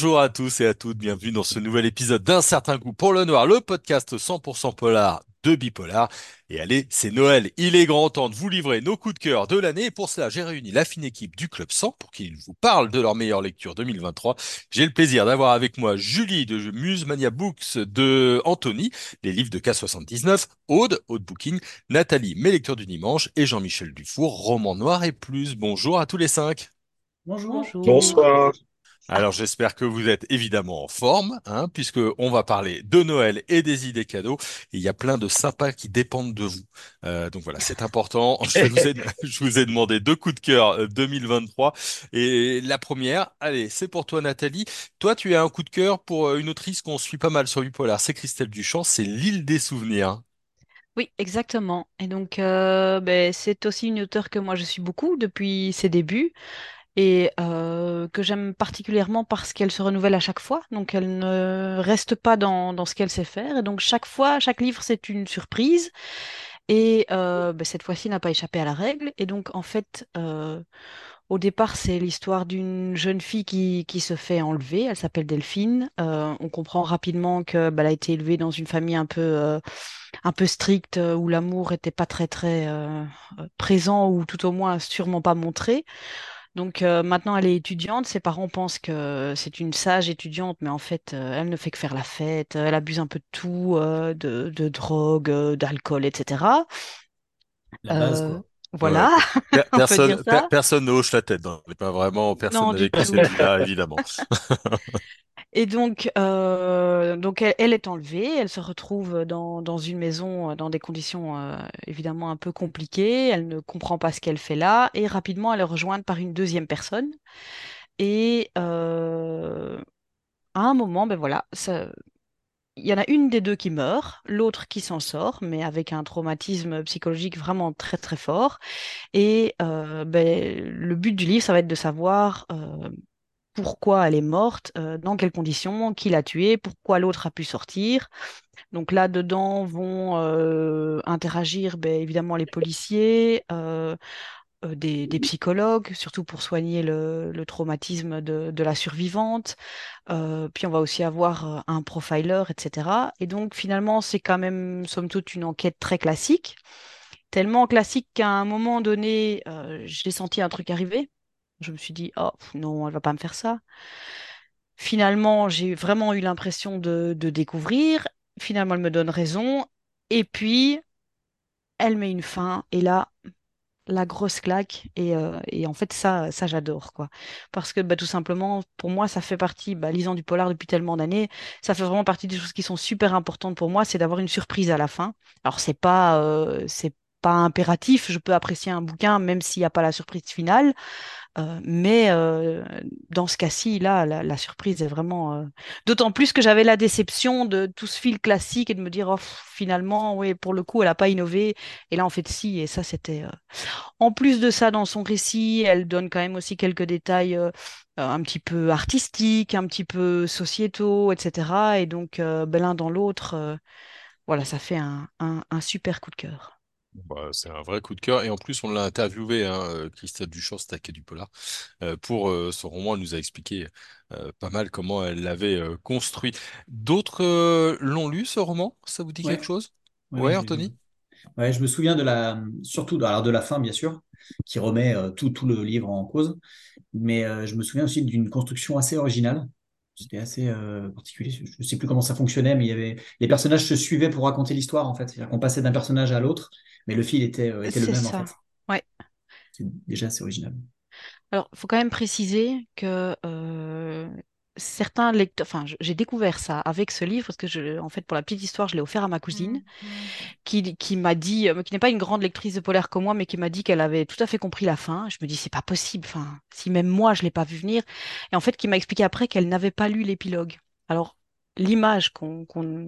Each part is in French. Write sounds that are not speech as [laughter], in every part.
Bonjour à tous et à toutes, bienvenue dans ce nouvel épisode d'un certain goût pour le noir, le podcast 100% polar de Bipolar. Et allez, c'est Noël, il est grand temps de vous livrer nos coups de cœur de l'année. Et pour cela, j'ai réuni la fine équipe du Club 100 pour qu'ils vous parlent de leur meilleure lecture 2023. J'ai le plaisir d'avoir avec moi Julie de Muse Mania Books de Anthony, les livres de K79, Aude, Aude Booking, Nathalie, mes lecteurs du dimanche et Jean-Michel Dufour, roman noir et plus. Bonjour à tous les cinq. Bonjour. Bonsoir. Alors j'espère que vous êtes évidemment en forme, hein, puisque on va parler de Noël et des idées cadeaux. Il y a plein de sympas qui dépendent de vous. Euh, donc voilà, c'est important. [laughs] Je vous, ai, demandé deux coups de cœur 2023. Euh, et la première, allez, c'est pour toi Nathalie. Toi, tu as un coup de cœur pour euh, une autrice qu'on suit pas mal sur Bipolar, c'est Christelle Duchamp, c'est L'île des souvenirs. Oui, exactement. Et donc, ben, c'est aussi une auteure que moi je suis beaucoup depuis ses débuts et euh, que j'aime particulièrement parce qu'elle se renouvelle à chaque fois. Donc elle ne reste pas dans, dans ce qu'elle sait faire. Et donc chaque fois, chaque livre, c'est une surprise. Et euh, ben, cette fois-ci n'a pas échappé à la règle. Et donc en fait, euh, au départ, c'est l'histoire d'une jeune fille qui, qui, se fait enlever. Elle s'appelle Delphine. On comprend rapidement que bah, elle a été élevée dans une famille un peu un peu stricte où l'amour était pas très très présent ou tout au moins sûrement pas montré. Donc euh, maintenant, elle est étudiante. Ses parents pensent que c'est une sage étudiante, mais en fait, euh, elle ne fait que faire la fête. Elle abuse un peu de tout, euh, de, drogue, d'alcool, etc. La base, quoi. Voilà. [laughs] personne, personne ne hoche la tête. Hein. Pas vraiment personne avec qui là, évidemment. [laughs] Et donc, euh, donc elle, est enlevée, elle se retrouve dans, dans une maison, euh, dans des conditions euh, évidemment un peu compliquées, elle ne comprend pas ce qu'elle fait là, et rapidement elle est rejointe par une deuxième personne. Et à un moment, ben voilà, il y en a une des deux qui meurt, l'autre qui s'en sort, mais avec un traumatisme psychologique vraiment très très fort. Et ben, le but du livre, ça va être de savoir pourquoi elle est morte, euh, dans quelles conditions, qui l'a tuée, pourquoi l'autre a pu sortir. Donc là-dedans vont euh, interagir ben, évidemment les policiers, euh, des, psychologues, surtout pour soigner le, traumatisme de, la survivante. puis on va aussi avoir un profiler, etc. Et donc finalement, c'est quand même, somme toute, une enquête très classique. Tellement classique qu'à un moment donné, j'ai senti un truc arriver. Je me suis dit, oh non, elle va pas me faire ça. Finalement, j'ai vraiment eu l'impression de, découvrir. Finalement, elle me donne raison. Et puis, elle met une fin. Et là, la grosse claque. Et, euh, en fait, ça, ça j'adore. quoi. Parce que bah, tout simplement, pour moi, ça fait partie, bah, lisant du polar depuis tellement d'années, ça fait vraiment partie des choses qui sont super importantes pour moi, c'est d'avoir une surprise à la fin. Alors, c'est pas, euh, c'est pas impératif, je peux apprécier un bouquin même s'il n'y a pas la surprise finale. Euh, mais euh, dans ce cas-ci, là, la, surprise est vraiment. Euh, d'autant plus que j'avais la déception de tout ce fil classique et de me dire, oh, finalement, oui, pour le coup, elle n'a pas innové. Et là, en fait, si. Et ça, c'était. En plus de ça, dans son récit, elle donne quand même aussi quelques détails un petit peu artistiques, un petit peu sociétaux, etc. Et donc, ben, l'un dans l'autre, voilà, ça fait un super coup de cœur. Bah, c'est un vrai coup de cœur. Et en plus, on l'a interviewé, hein, euh, Christelle Duchamp, Stacké du Polar, euh, pour euh, son roman. Elle nous a expliqué pas mal comment elle l'avait construit. D'autres l'ont lu, ce roman? Ça vous dit quelque chose? Ouais, Anthony? Ouais, je me souviens de la, surtout de, alors de la fin, bien sûr, qui remet tout, tout le livre en cause. Mais je me souviens aussi d'une construction assez originale. C'était assez particulier. Je ne sais plus comment ça fonctionnait, mais il y avait les personnages se suivaient pour raconter l'histoire en fait. C'est-à-dire qu'on passait d'un personnage à l'autre mais le fil était, euh, était le même en fait. Ouais. C'est déjà assez original. Alors, il faut quand même préciser que euh, certains lecteurs, enfin, j'ai découvert ça avec ce livre parce que, je, en fait, pour la petite histoire, je l'ai offert à ma cousine, mmh, mmh. qui, qui m'a dit, euh, qui n'est pas une grande lectrice de polaire comme moi, mais qui m'a dit qu'elle avait tout à fait compris la fin. Je me dis, c'est pas possible. Enfin, si même moi, je l'ai pas vu venir, et en fait, qui m'a expliqué après qu'elle n'avait pas lu l'épilogue. Alors, l'image qu'on,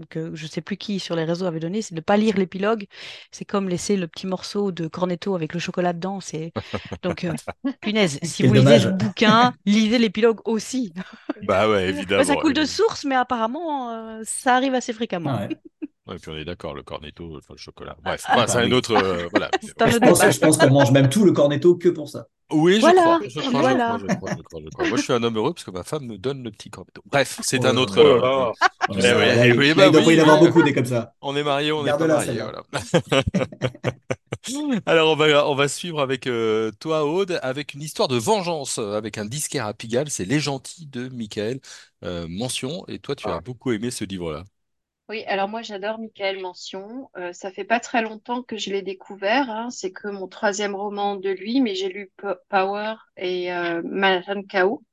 que je sais plus qui sur les réseaux avait donné, c'est de ne pas lire l'épilogue. C'est comme laisser le petit morceau de cornetto avec le chocolat dedans. C'est donc euh, [laughs] punaise. Si vous lisez le bouquin, lisez l'épilogue aussi. Bah ouais, évidemment. ça coule de source, mais apparemment, euh, ça arrive assez fréquemment. Ouais. Ouais, puis on est d'accord, le cornetto, le chocolat. Bref, ah, c'est un autre. Euh, voilà. [laughs] je, pense, je pense qu'on mange même tout le cornetto que pour ça. Oui, je Voilà, crois, je crois, je voilà. crois, je crois, je crois, je crois. Moi, je suis un homme heureux parce que ma femme me donne le petit cornetto. Bref, c'est Oh un autre. Oh. Oh il- oui, là, bah il doit pas oui, y en avoir beaucoup des comme ça. On est mariés, on pas Garde-la, mariés, voilà. [laughs] Alors, on va, on va suivre avec euh, toi, Aude, avec une histoire de vengeance, euh, avec un disquaire à Pigalle, c'est Les Gentils de Michael euh, Mention. Et toi, tu as Ah. beaucoup aimé ce livre-là. Oui, alors moi j'adore Michael Mention. Euh, ça fait pas très longtemps que je l'ai découvert. hein. C'est que mon troisième roman de lui, mais j'ai lu Power et euh, Manhattan Chaos.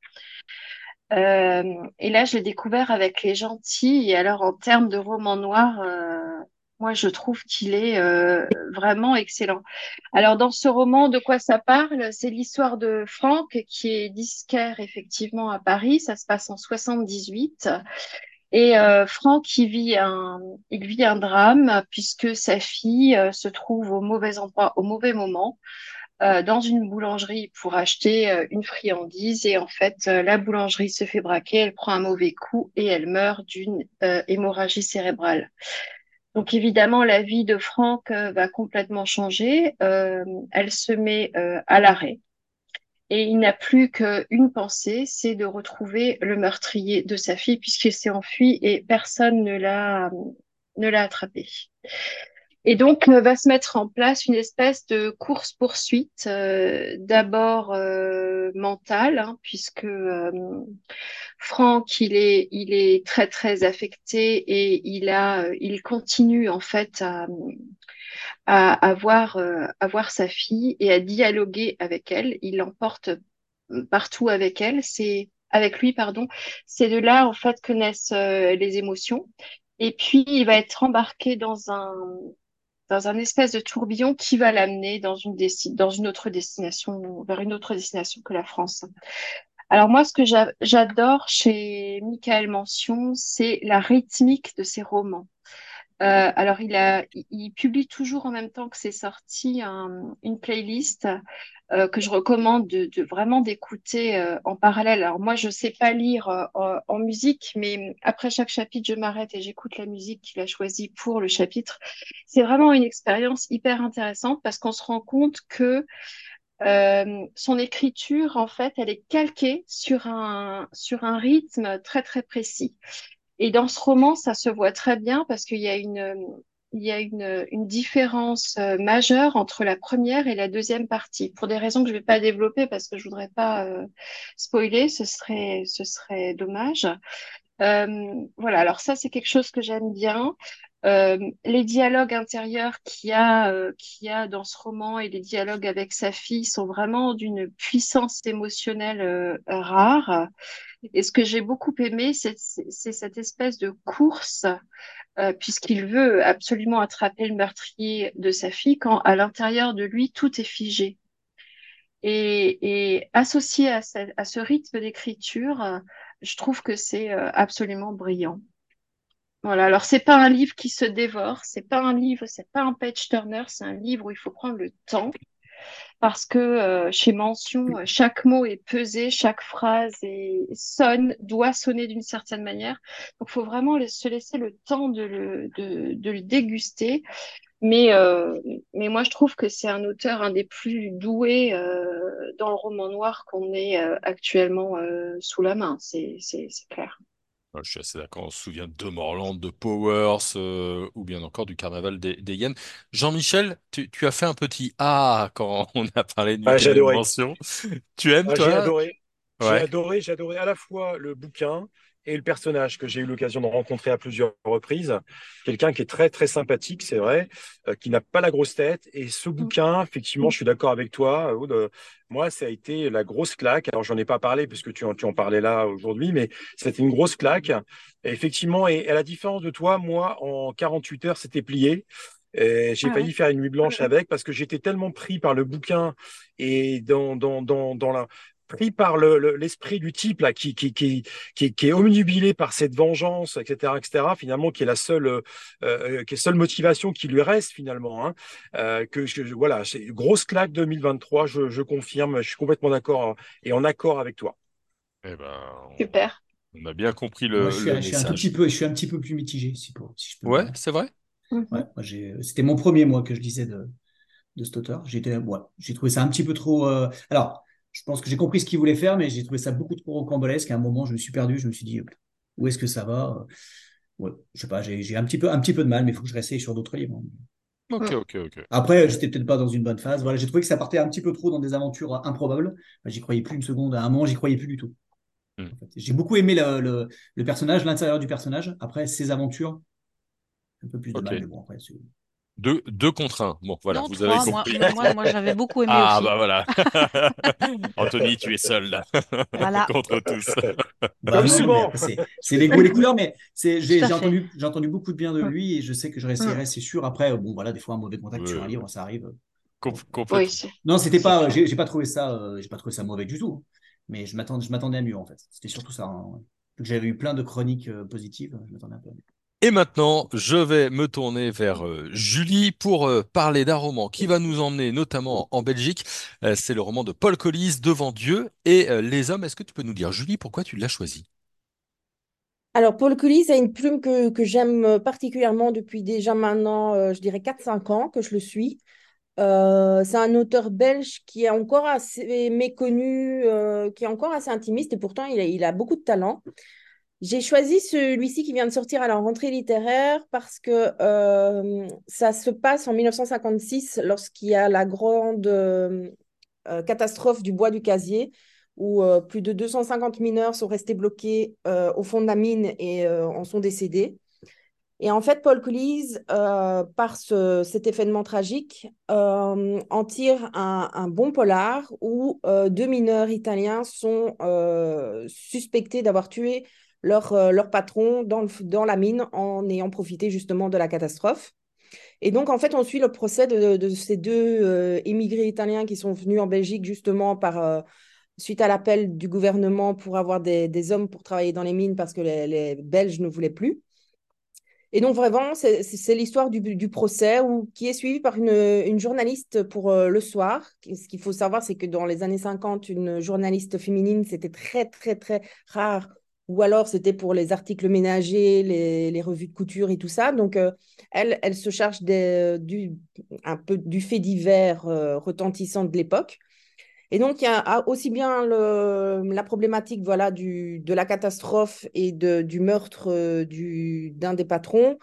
Euh, et là, je l'ai découvert avec Les Gentils. Et alors, en termes de roman noir, euh, moi, je trouve qu'il est vraiment excellent. Alors, dans ce roman, de quoi ça parle? C'est l'histoire de Franck, qui est disquaire, effectivement, à Paris. Ça se passe en 78. Et euh, Franck, vit un, il vit un drame, puisque sa fille euh, se trouve au mauvais endroit, au mauvais moment euh, dans une boulangerie pour acheter euh, une friandise et en fait la boulangerie se fait braquer, elle prend un mauvais coup et elle meurt d'une hémorragie cérébrale. Donc évidemment la vie de Franck va complètement changer. Elle se met à l'arrêt et il n'a plus qu'une pensée, c'est de retrouver le meurtrier de sa fille puisqu'il s'est enfui et personne ne l'a ne l'a attrapé. Et donc, euh, va se mettre en place une espèce de course-poursuite, euh, d'abord euh, mentale, hein, puisque euh, Franck, il est, il est très, très affecté et il a, euh, il continue en fait à, à, à voir, euh, à voir sa fille et à dialoguer avec elle. Il l'emporte partout avec elle. C'est avec lui, pardon. C'est de là en fait que naissent euh, les émotions. Et puis, il va être embarqué dans un dans un espèce de tourbillon qui va l'amener dans une dans une autre destination, vers une autre destination que la France. Alors moi, ce que j'a- j'adore chez Michael Mention, c'est la rythmique de ses romans. Euh, alors il publie toujours en même temps que c'est sorti un- une playlist euh, que je recommande de, vraiment d'écouter euh, en parallèle. Alors moi, je sais pas lire en, musique, mais après chaque chapitre, je m'arrête et j'écoute la musique qu'il a choisie pour le chapitre. C'est vraiment une expérience hyper intéressante parce qu'on se rend compte que son écriture, en fait, elle est calquée sur un, sur un rythme très, très précis. Et dans ce roman, ça se voit très bien parce qu'il y a une, il y a une, une différence euh, majeure entre la première et la deuxième partie. Pour des raisons que je ne vais pas développer parce que je voudrais pas euh, spoiler, ce serait, ce serait dommage. Euh, voilà, alors ça, c'est quelque chose que j'aime bien. Euh, les dialogues intérieurs qu'il y a, euh, a dans ce roman et les dialogues avec sa fille sont vraiment d'une puissance émotionnelle euh, rare. Et ce que j'ai beaucoup aimé, c'est cette espèce de course, euh, puisqu'il veut absolument attraper le meurtrier de sa fille, quand à l'intérieur de lui, tout est figé. Et, associé à ce, rythme d'écriture, je trouve que c'est absolument brillant. Voilà, alors c'est pas un livre qui se dévore, c'est pas un livre, c'est pas un page turner, c'est un livre où il faut prendre le temps parce que euh, chez Mention, euh, chaque mot est pesé, chaque phrase est, sonne, doit sonner d'une certaine manière. Donc, il faut vraiment se laisser le temps de le, déguster. Mais, euh, mais moi, je trouve que c'est un auteur un des plus doués dans le roman noir qu'on ait actuellement sous la main. C'est clair. Ouais, Je suis assez d'accord. On se souvient de Morland, de Powers, euh, ou bien encore du Carnaval des, des Hyènes. Jean-Michel, tu, tu as fait un petit ah quand on a parlé de Ah, j'ai. Tu aimes, Ah, j'ai toi? adoré. J'ai adoré, j'ai adoré à la fois le bouquin et le personnage que j'ai eu l'occasion de rencontrer à plusieurs reprises. Quelqu'un qui est très, très sympathique, c'est vrai, euh, qui n'a pas la grosse tête. Et ce bouquin, effectivement, je suis d'accord avec toi, Aude. euh, Moi, ça a été la grosse claque. Alors, j'en ai pas parlé puisque tu en, tu en parlais là aujourd'hui, mais c'était une grosse claque. Et effectivement, et à la différence de toi, moi, en 48 heures, c'était plié. J'ai Ah failli faire une nuit blanche avec parce que j'étais tellement pris par le bouquin et dans, dans, dans, dans la, pris par le, le- l'esprit du type là qui qui qui qui, est- qui est omnubilé par cette vengeance etc etc finalement qui est la seule euh, euh, qui est seule motivation qui lui reste finalement hein, euh, que je, voilà c'est une grosse claque 2023 je, je confirme je suis complètement d'accord et en accord avec toi Eh ben, on, Super. on a bien compris Moi, le, je suis, le je suis un tout petit peu, je suis un petit peu plus mitigé, si, pour- si je peux Ouais, c'est vrai? Mhm. Ouais, moi, j'ai, c'était mon premier mois que je lisais de, de cet auteur. J'étais, ouais, j'ai trouvé ça un petit peu trop. euh, Alors, je pense que j'ai compris ce qu'il voulait faire, mais j'ai trouvé ça beaucoup trop rocambolesque. À un moment, je me suis perdu, je me suis dit, où est-ce que ça va ouais, Je sais pas, j'ai un petit, peu, un petit peu de mal, mais il faut que je réessaye sur d'autres livres. Ok, ok, ok. Après, j'étais peut-être pas dans une bonne phase. Voilà, j'ai trouvé que ça partait un petit peu trop dans des aventures improbables. J'y croyais plus une seconde. À un moment, j'y croyais plus du tout. Hmm. J'ai beaucoup aimé le, le, personnage, l'intérieur du personnage. Après, ses aventures, un peu plus de mal, mais bon, après, deux, deux contre un. Bon, voilà, vous avez compris. Moi, moi, j'avais beaucoup aimé ah, aussi. bah voilà. [laughs] Anthony, tu es seul là. Voilà. [laughs] contre tous. Bah, c'est les goûts et les couleurs, mais j'ai entendu, entendu beaucoup de bien de lui et je sais que je réessayerai, c'est sûr. Après, bon, voilà, des fois, un mauvais contact sur un livre, ça arrive. non, c'était pas, j'ai pas trouvé ça, euh, j'ai pas trouvé ça mauvais du tout. Mais je m'attendais à mieux en fait. C'était surtout ça. Hein. J'avais eu plein de chroniques euh, positives. Je m'attendais un peu à mieux. Et maintenant, je vais me tourner vers euh, Julie pour euh, parler d'un roman qui va nous emmener notamment en Belgique. Euh, c'est le roman de Paul Collis, Devant Dieu et les hommes. Est-ce que tu peux nous dire, Julie, pourquoi tu l'as choisi? Alors, Paul Collis a une plume que, j'aime particulièrement depuis déjà maintenant, je dirais 4-5 ans que je le suis. c'est un auteur belge qui est encore assez méconnu, qui est encore assez intimiste et pourtant il a beaucoup de talent. J'ai choisi celui-ci qui vient de sortir à la rentrée littéraire parce que euh, ça se passe en 1956 lorsqu'il y a la grande euh, euh, catastrophe du bois du casier où plus de 250 mineurs sont restés bloqués au fond de la mine et en sont décédés. Et en fait, Paul Coolise, par cet événement tragique, en tire un, bon polar où deux mineurs italiens sont suspectés d'avoir tué leur, euh, leur patron dans, dans la mine en ayant profité justement de la catastrophe. Et donc, en fait, on suit le procès de, ces deux euh, émigrés italiens qui sont venus en Belgique justement par, euh, suite à l'appel du gouvernement pour avoir des, des, hommes pour travailler dans les mines parce que les, Belges ne voulaient plus. Et donc, vraiment, c'est l'histoire du, du, procès où, qui est suivie par une, une journaliste pour Le Soir. Ce qu'il faut savoir, c'est que dans les années 50, une journaliste féminine, c'était très, très, très rare ou alors c'était pour les articles ménagers, les, revues de couture et tout ça. Donc, euh, elle, se charge du, un peu du fait divers euh, retentissant de l'époque. Et donc, il y a aussi bien la problématique voilà, de la catastrophe et du meurtre euh, d'un des patrons,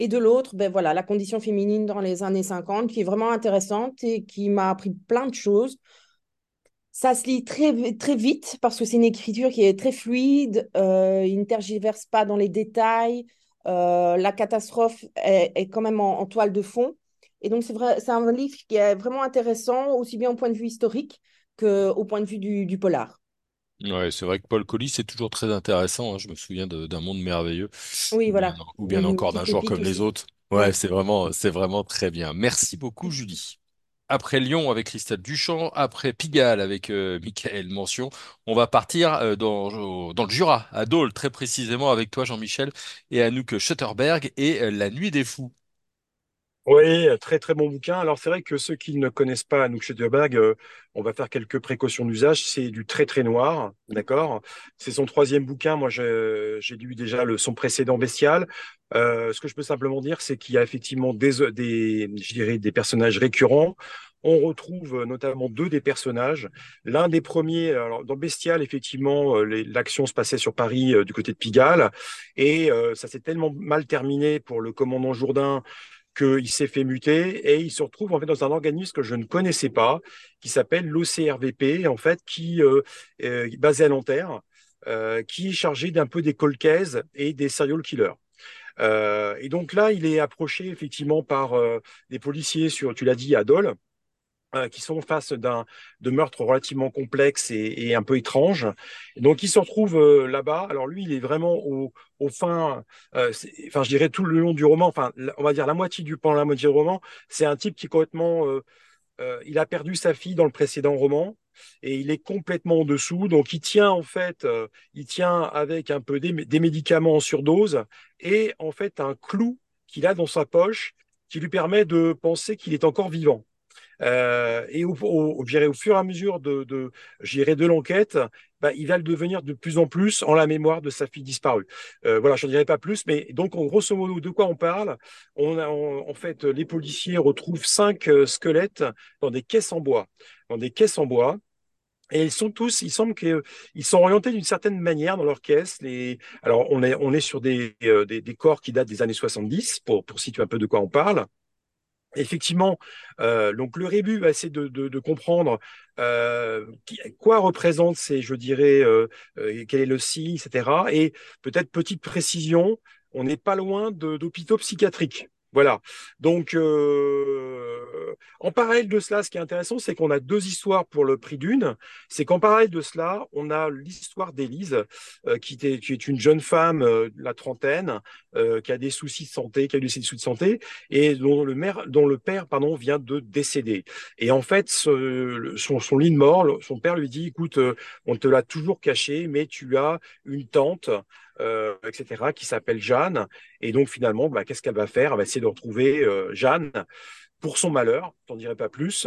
et de l'autre, ben voilà, la condition féminine dans les années 50, qui est vraiment intéressante et qui m'a appris plein de choses. Ça se lit très, très vite parce que c'est une écriture qui est très fluide, euh, il ne tergiverse pas dans les détails, euh, la catastrophe est, quand même en, toile de fond. Et donc, c'est vrai, c'est un livre qui est vraiment intéressant, aussi bien au point de vue historique qu'au point de vue du, polar. Ouais, c'est vrai que Paul Collis, c'est toujours très intéressant. Hein. Je me souviens d'un monde merveilleux. Oui, voilà. ou bien encore d'un jour comme les autres. Ouais, c'est vraiment, c'est vraiment très bien. Merci beaucoup, Julie après Lyon avec Christelle Duchamp, après Pigalle avec euh, Michael Mention, on va partir euh, dans, le Jura, à Dole, très précisément avec toi Jean-Michel, et Anouk Schutterberg et euh, La Nuit des Fous. Oui, très très bon bouquin. Alors c'est vrai que ceux qui ne connaissent pas Anouk Schutterberg, on va faire quelques précautions d'usage. C'est du très très noir, d'accord? C'est son troisième bouquin. Moi, j'ai lu déjà le, son précédent Bestial. ce que je peux simplement dire, c'est qu'il y a effectivement des, des, je dirais, des personnages récurrents on retrouve notamment deux des personnages. L'un des premiers, alors dans Bestial, effectivement, euh, l'action se passait sur Paris euh, du côté de Pigalle, et euh, ça s'est tellement mal terminé pour le commandant Jourdain qu'il s'est fait muter et il se retrouve en fait dans un organisme que je ne connaissais pas, qui s'appelle l'OCRVP, en fait, qui est basé à Nanterre, qui est chargé d'un peu des colcaises et des serial killers. et donc là, il est approché effectivement par des policiers sur, tu l'as dit, à euh, qui sont face d'un de meurtres relativement complexes et, un peu étranges. donc il se retrouve euh, là-bas. Alors lui, il est vraiment au, au fin, euh, enfin je dirais tout le long du roman. Enfin, on va dire la moitié du pendant la moitié du roman, c'est un type qui est complètement, il a perdu sa fille dans le précédent roman et il est complètement en dessous. Donc il tient en fait, il tient avec un peu des, des médicaments en surdose et en fait un clou qu'il a dans sa poche qui lui permet de penser qu'il est encore vivant. Euh, et au, fur et à mesure de, de, de l'enquête, bah, il va le devenir de plus en plus en la mémoire de sa fille disparue. Euh, voilà, je n'en dirai pas plus, mais donc en grosso modo, de quoi on parle? On en, fait les policiers retrouvent cinq euh, squelettes dans des caisses en bois, dans des caisses en bois. Et ils sont tous, il semble qu'ils sont orientés d'une certaine manière dans leur caisse. Les... Alors, on est, on est sur des, des, des, corps qui datent des années 70, pour, pour situer un peu de quoi on parle. Effectivement, euh, donc le rébut va essayer de, comprendre euh, quoi représente ces, je dirais, euh quel est le signe, etc. Et peut-être petite précision, on n'est pas loin d'hôpitaux psychiatriques. Voilà. Donc, euh, en parallèle de cela, ce qui est intéressant, c'est qu'on a deux histoires pour le prix d'une. C'est qu'en parallèle de cela, on a l'histoire d'Élise, euh, qui, qui, est une jeune femme, euh, la trentaine, euh, qui a des soucis de santé, qui a eu des soucis de santé, et dont le, mère, dont le père pardon, vient de décéder. Et en fait, ce, son, son lit de mort, son père lui dit, écoute, euh, on te l'a toujours caché, mais tu as une tante euh, etc., qui s'appelle Jeanne. Et donc finalement, bah, qu'est-ce qu'elle va faire? Elle va essayer de retrouver euh, Jeanne pour son malheur, t'en dirai pas plus.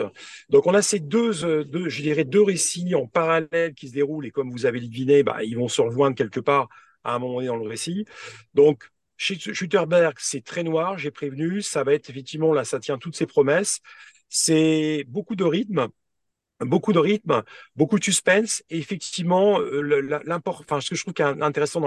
Donc on a ces deux, euh, deux, je dirais deux récits en parallèle qui se déroulent et comme vous avez deviné, bah, ils vont se rejoindre quelque part à un moment donné dans le récit. Donc Schutterberg, c'est très noir, j'ai prévenu, ça va être effectivement là, ça tient toutes ses promesses. C'est beaucoup de rythme, beaucoup de rythme, beaucoup de suspense. Et effectivement, euh, l'import, enfin, ce que je trouve intéressant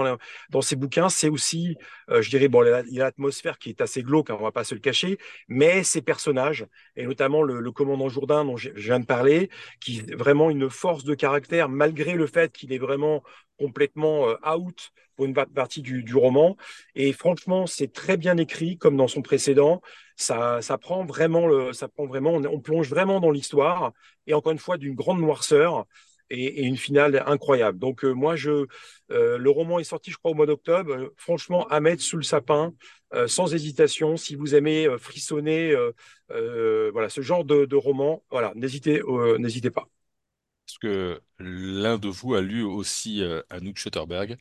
dans, ces bouquins, c'est aussi, euh, je dirais, bon, il y a l'atmosphère qui est assez glauque, hein, on va pas se le cacher, mais ces personnages, et notamment le, commandant Jourdain dont je, viens de parler, qui est vraiment une force de caractère, malgré le fait qu'il est vraiment complètement euh, out pour une partie du, du roman. Et franchement, c'est très bien écrit, comme dans son précédent. Ça, ça prend vraiment le, ça prend vraiment, on, on plonge vraiment dans l'histoire. Et encore une fois, d'une grande noirceur et, et, une finale incroyable. Donc euh, moi, je, euh, le roman est sorti, je crois, au mois d'octobre. Euh, franchement, à mettre sous le sapin, euh, sans hésitation. Si vous aimez frissonner, voilà, ce genre de, de roman, voilà, n'hésitez, n'hésitez pas. Est-ce que l'un de vous a lu aussi Anouk Schutterberg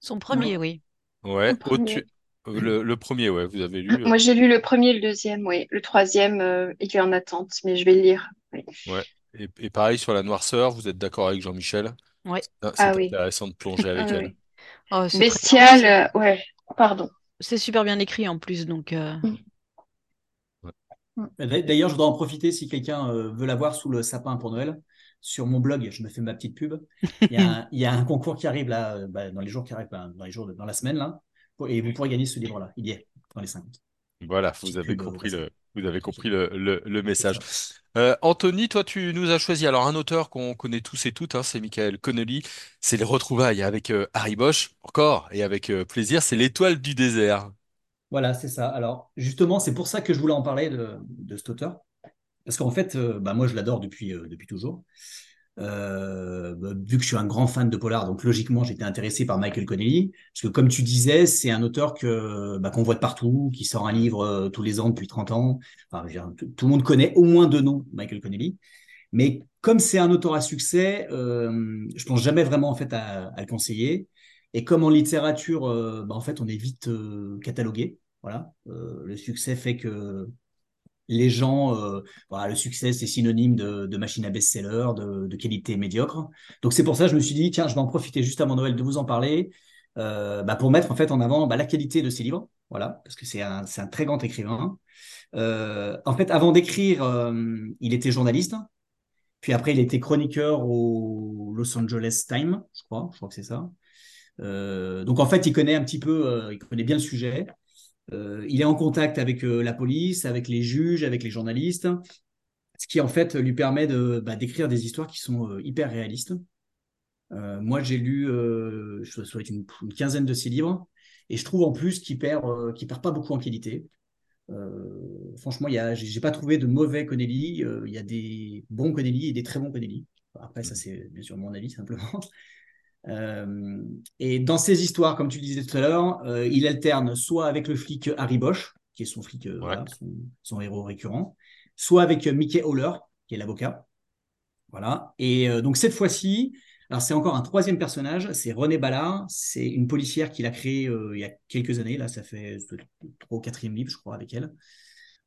Son premier, oui. Ouais, le premier. Le, le, premier, ouais, vous avez lu. Moi, j'ai lu le premier et le deuxième, oui. Le troisième, euh, il est en attente, mais je vais le lire. Oui. Ouais. Et, et, pareil sur la noirceur, vous êtes d'accord avec Jean-Michel? Oui. C'est ah, oui. intéressant de plonger avec ah, elle. Oui. Oh, Bestial, euh, ouais, pardon. C'est super bien écrit en plus, donc. Euh... Ouais. D'ailleurs, je dois en profiter si quelqu'un euh, veut la voir sous le sapin pour Noël sur mon blog, je me fais ma petite pub. Il y a un, [laughs] il y a un concours qui arrive là, bah, dans les jours qui arrivent, bah, dans les jours, de, dans la semaine là, et vous pourrez gagner ce livre-là. Il y est dans les 50. Voilà, vous avez, compris le, vous avez compris le, le, le message. Euh, Anthony, toi, tu nous as choisi alors un auteur qu'on connaît tous et toutes, hein, c'est Michael Connelly. C'est les retrouvailles avec euh, Harry Bosch, encore, et avec euh, plaisir, c'est l'étoile du désert. Voilà, c'est ça. Alors, justement, c'est pour ça que je voulais en parler de, de cet auteur. Parce qu'en fait, euh, bah, moi, je l'adore depuis, euh, toujours. Euh, bah, vu que je suis un grand fan de polar, donc logiquement, j'étais intéressé par Michael Connelly. Parce que, comme tu disais, c'est un auteur que bah, qu'on voit de partout, qui sort un livre tous les ans depuis 30 ans. Tout le monde connaît au moins deux noms, Michael Connelly. Mais comme c'est un auteur à succès, je pense jamais vraiment en fait à, le conseiller. Et comme en littérature, fait, on est vite catalogué. Voilà, le succès fait que les gens, euh, voilà, le succès, c'est synonyme de, machine à best-seller, de, qualité médiocre. Donc c'est pour ça que je me suis dit, tiens, je vais en profiter juste avant Noël de vous en parler, euh, bah, pour mettre en fait en avant bah, la qualité de ces livres, voilà, parce que c'est un, très grand écrivain. Euh, en fait, avant d'écrire, il était journaliste, puis après il était chroniqueur au Los Angeles Times, je crois, je crois que c'est ça. Donc en fait, il connaît un petit peu, il connaît bien le sujet. Euh, il est en contact avec euh, la police, avec les juges, avec les journalistes, ce qui en fait lui permet de bah, d'écrire des histoires qui sont euh, hyper réalistes. Moi, j'ai lu, je souhaite une, une, quinzaine de ses livres, et je trouve en plus qu'il perd, qu'il perd pas beaucoup en qualité. franchement, a, j'ai pas trouvé de mauvais Connelly. il y a des bons Connelly et des très bons Connelly. Après, ça c'est bien sûr mon avis simplement. Euh, et dans ces histoires, comme tu disais tout à l'heure, euh, il alterne soit avec le flic Harry Bosch, qui est son flic, euh, ouais. voilà, son, son, héros récurrent, soit avec Mickey Howler, qui est l'avocat. Voilà. Et donc cette fois-ci, alors c'est encore un troisième personnage, c'est René Ballard, c'est une policière qu'il a créée il y a quelques années, là ça fait trois ou quatrième livre, je crois, avec elle.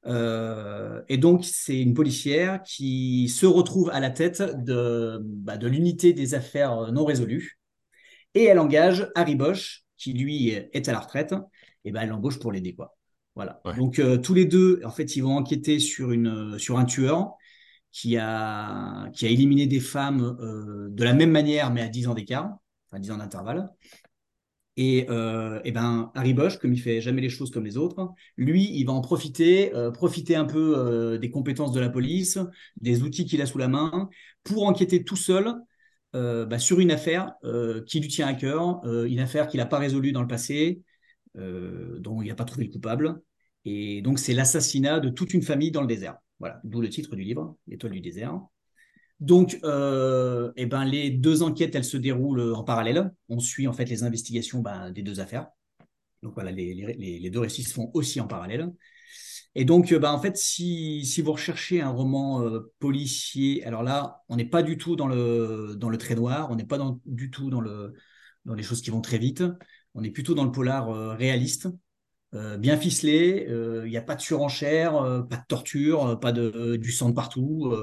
Euh, et donc, c'est une policière qui se retrouve à la tête de, bah, de l'unité des affaires non résolues et elle engage Harry Bosch, qui lui est à la retraite, et ben elle l'embauche pour l'aider quoi. Voilà. Ouais. Donc euh, tous les deux, en fait, ils vont enquêter sur une sur un tueur qui a, qui a éliminé des femmes de la même manière, mais à 10 ans d'écart, enfin 10 ans d'intervalle. Et, et, ben Harry Bosch, comme il fait jamais les choses comme les autres, lui, il va en profiter, profiter un peu des compétences de la police, des outils qu'il a sous la main, pour enquêter tout seul bah, sur une affaire qui lui tient à cœur, une affaire qu'il n'a pas résolue dans le passé, dont il n'a pas trouvé le coupable. Et donc, c'est l'assassinat de toute une famille dans le désert. Voilà, d'où le titre du livre, L'étoile du désert. Donc, euh, eh ben, les deux enquêtes, elles se déroulent en parallèle. On suit en fait les investigations ben, des deux affaires. Donc voilà, les, deux récits se font aussi en parallèle. Et donc, ben, en fait, si, vous recherchez un roman euh, policier, alors là, on n'est pas du tout dans le, dans le trait noir, on n'est pas du tout dans, le, dans les choses qui vont très vite. On est plutôt dans le polar euh, réaliste, euh, bien ficelé, il n'y a pas de surenchère, pas de torture, pas de, du sang de partout.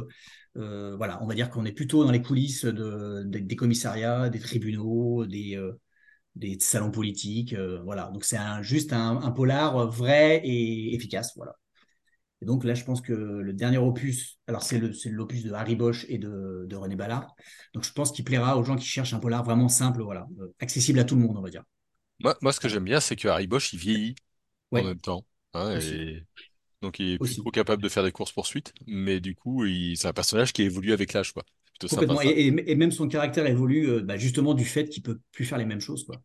voilà, on va dire qu'on est plutôt dans les coulisses de, des commissariats, des tribunaux, des, des salons politiques. voilà, donc c'est un, juste un, un, polar vrai et efficace. Voilà. Et donc là, je pense que le dernier opus, alors c'est l'opus de Harry Bosch et de, de René Ballard. Donc je pense qu'il plaira aux gens qui cherchent un polar vraiment simple, voilà, accessible à tout le monde, on va dire. Moi, moi ce que j'aime bien, c'est que Harry Bosch, il vieillit en même temps. Hein, et... Donc il est plus trop capable de faire des courses poursuites, mais du coup, il... c'est un personnage qui évolue avec l'âge, quoi. Complètement. et, et, même son caractère évolue euh, bah, justement du fait qu'il peut plus faire les mêmes choses, quoi.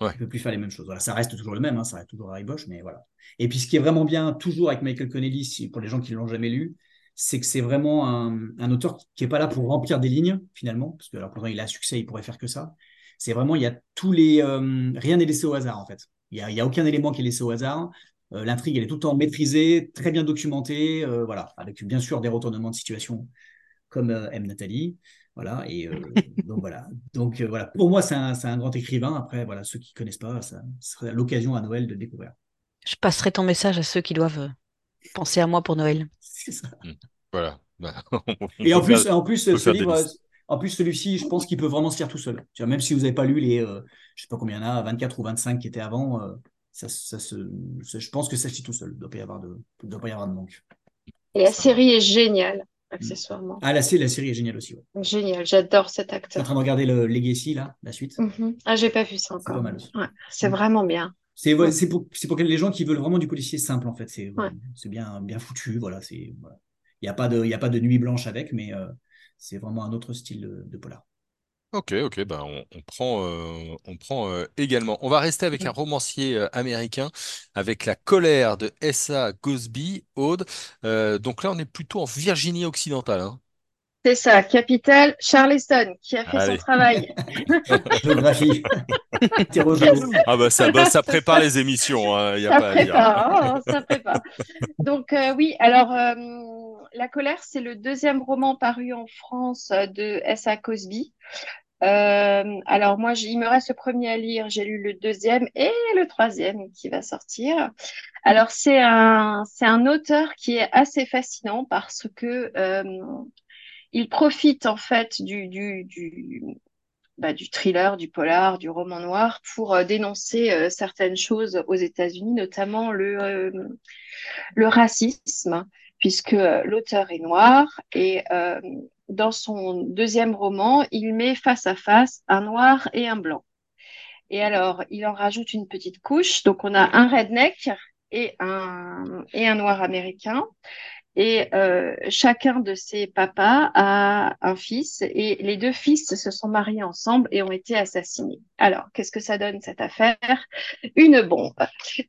Ouais. Il peut plus faire les mêmes choses. Voilà, ça reste toujours le même, hein, ça reste toujours Harry Bosch, mais voilà. Et puis ce qui est vraiment bien, toujours avec Michael Connelly, pour les gens qui l'ont jamais lu, c'est que c'est vraiment un, un, auteur qui est pas là pour remplir des lignes finalement, parce que alors pourtant il a un succès, il pourrait faire que ça. C'est vraiment il y a tous les euh, rien n'est laissé au hasard en fait. Il y a, aucun élément qui est laissé au hasard. Euh, L'intrigue, elle est tout le temps maîtrisée, très bien documentée, euh, voilà, avec bien sûr des retournements de situation comme euh, M. Nathalie. Voilà, et euh, [laughs] donc voilà. Donc voilà, pour moi, c'est un, un, grand écrivain. Après, voilà, ceux qui ne connaissent pas, ça serait l'occasion à Noël de découvrir. Je passerai ton message à ceux qui doivent penser à moi pour Noël. C'est ça. Mmh. Voilà. [laughs] et en plus, en plus, ce livre, en plus, celui-ci, je pense qu'il peut vraiment se lire tout seul. Même si vous n'avez pas lu les, euh, je sais pas combien il y en a, 24 ou 25 qui étaient avant, euh, ça, ça, se, je pense que celle-ci tout seul. Il ne doit pas y avoir de, doit pas y avoir de manque. Et la série est géniale, accessoirement. Ah, la, la série est géniale aussi. Ouais. Génial, j'adore cet acteur. Tu es en train de regarder le Legacy, là, la suite mm -hmm. Ah, j'ai pas vu ça encore. C'est pas mal aussi. Ouais, c'est mmh. vraiment bien. C'est ouais, pour, pour les gens qui veulent vraiment du policier simple, en fait. C'est bien, bien foutu. Voilà, c'est. Voilà. Il n'y a, pas de, y a pas de nuit blanche avec, mais euh, c'est vraiment un autre style de, de polar. Ok, ok, ben on, on prend, euh, on prend euh, également. On va rester avec un romancier euh, américain, avec la colère de S.A. Gosby, Aude. donc là, on est plutôt en Virginie occidentale. Hein. C'est ça, capitale Charleston, qui a fait Allez. son travail. [laughs] Géographie. ah bah ça, bah ça, prépare les émissions, il hein, n'y a ça pas prépare, à dire. hein, ça prépare. Donc oui, alors La colère, c'est le deuxième roman paru en France de S.A. Cosby. Euh, alors moi, il me reste le premier à lire, j'ai lu le deuxième et le troisième qui va sortir. Alors c'est un, c'est un auteur qui est assez fascinant parce que euh, il profite en fait du, du, du, bah, du thriller, du polar, du roman noir pour euh, dénoncer euh, certaines choses aux États-Unis, notamment le, euh, le racisme, puisque l'auteur est noir et dans son deuxième roman, il met face à face un noir et un blanc. Et alors, il en rajoute une petite couche. Donc, on a un redneck et un, et un noir américain. Et euh, chacun de ces papas a un fils et les deux fils se sont mariés ensemble et ont été assassinés. Alors, qu'est-ce que ça donne cette affaire? Une bombe.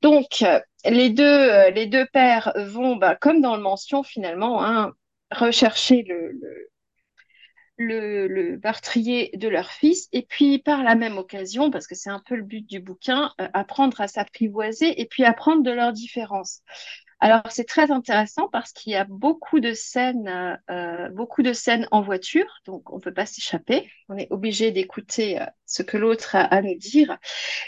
Donc, les deux, les deux pères vont, bah, comme dans le mention finalement, hein, rechercher le, meurtrier de leur fils, et puis par la même occasion, parce que c'est un peu le but du bouquin, euh, apprendre à s'apprivoiser et puis apprendre de leurs différences. Alors c'est très intéressant parce qu'il y a beaucoup de scènes, euh, beaucoup de scènes en voiture, donc on peut pas s'échapper. On est obligé d'écouter euh, ce que l'autre a à nous dire,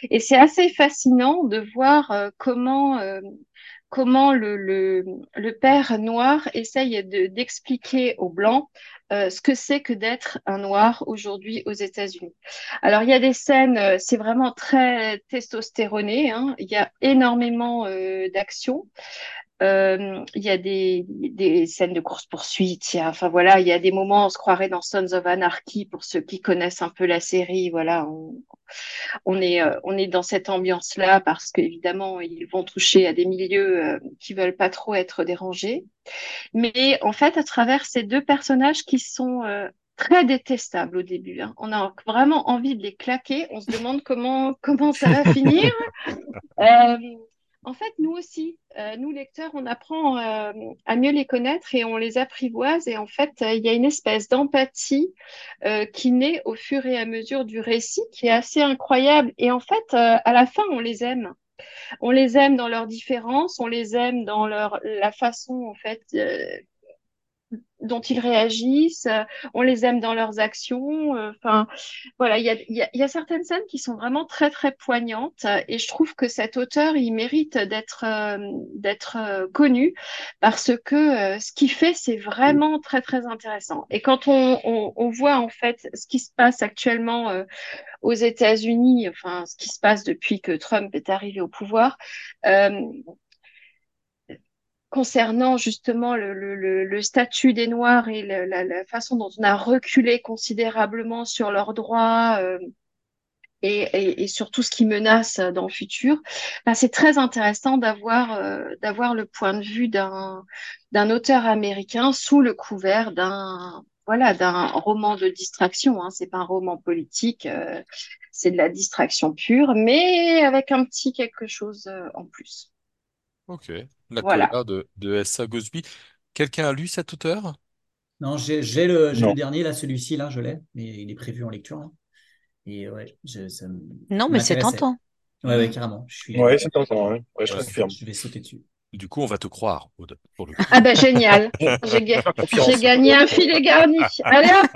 et c'est assez fascinant de voir euh, comment comment le, père noir essaye d'expliquer aux blancs euh, ce que c'est que d'être un noir aujourd'hui aux États-Unis. Alors, il y a des scènes, euh, c'est vraiment très testostéroné, hein, il y a énormément euh, d'action. Euh, il y a des, des scènes de course-poursuite. Enfin voilà, il y a des moments, on se croirait dans Sons of Anarchy pour ceux qui connaissent un peu la série. Voilà, on, on est, euh, on est dans cette ambiance-là parce qu'évidemment, ils vont toucher à des milieux euh, qui veulent pas trop être dérangés. Mais en fait, à travers ces deux personnages qui sont très détestables au début, hein, on a vraiment envie de les claquer. On se demande comment, comment ça va finir. [laughs] Euh, en fait, nous aussi, euh, nous lecteurs, on apprend euh, à mieux les connaître et on les apprivoise. Et en fait, euh, il y a une espèce d'empathie qui naît au fur et à mesure du récit, qui est assez incroyable. Et en fait, à la fin, on les aime. On les aime dans leurs différences, on les aime dans leur la façon en fait dont ils réagissent, euh, on les aime dans leurs actions. euh, Enfin, voilà, il y a, y a- y a certaines scènes qui sont vraiment très très poignantes et je trouve que cet auteur, il mérite d'être euh, d'être connu parce que ce qu'il fait, c'est vraiment très très intéressant. Et quand on, on, on voit en fait ce qui se passe actuellement aux États-Unis, enfin ce qui se passe depuis que Trump est arrivé au pouvoir. Concernant justement le, statut des Noirs et la, façon dont on a reculé considérablement sur leurs droits euh, et, sur tout ce qui menace dans le futur, ben, c'est très intéressant d'avoir euh, d'avoir le point de vue d'un auteur américain sous le couvert d'un roman de distraction. Hein. C'est pas un roman politique, euh, c'est de la distraction pure, mais avec un petit quelque chose euh, en plus. Ok. La Voilà. colère de, de S.A. Gosby. Quelqu'un a lu cet auteur? Non, j'ai j'ai le, le dernier, là, celui-ci, là, je l'ai, mais il est prévu en lecture. Et ouais, je- ça Non, mais c'est m'intéressait. tentant. Ouais, ouais, carrément. Je suis, Ouais, c'est tentant, ouais. Ouais, je confirme. je vais sauter dessus. Du coup, on va te croire, Aude, pour le coup. Ah ben génial, j'ai ga- gagné un filet garni. Allez hop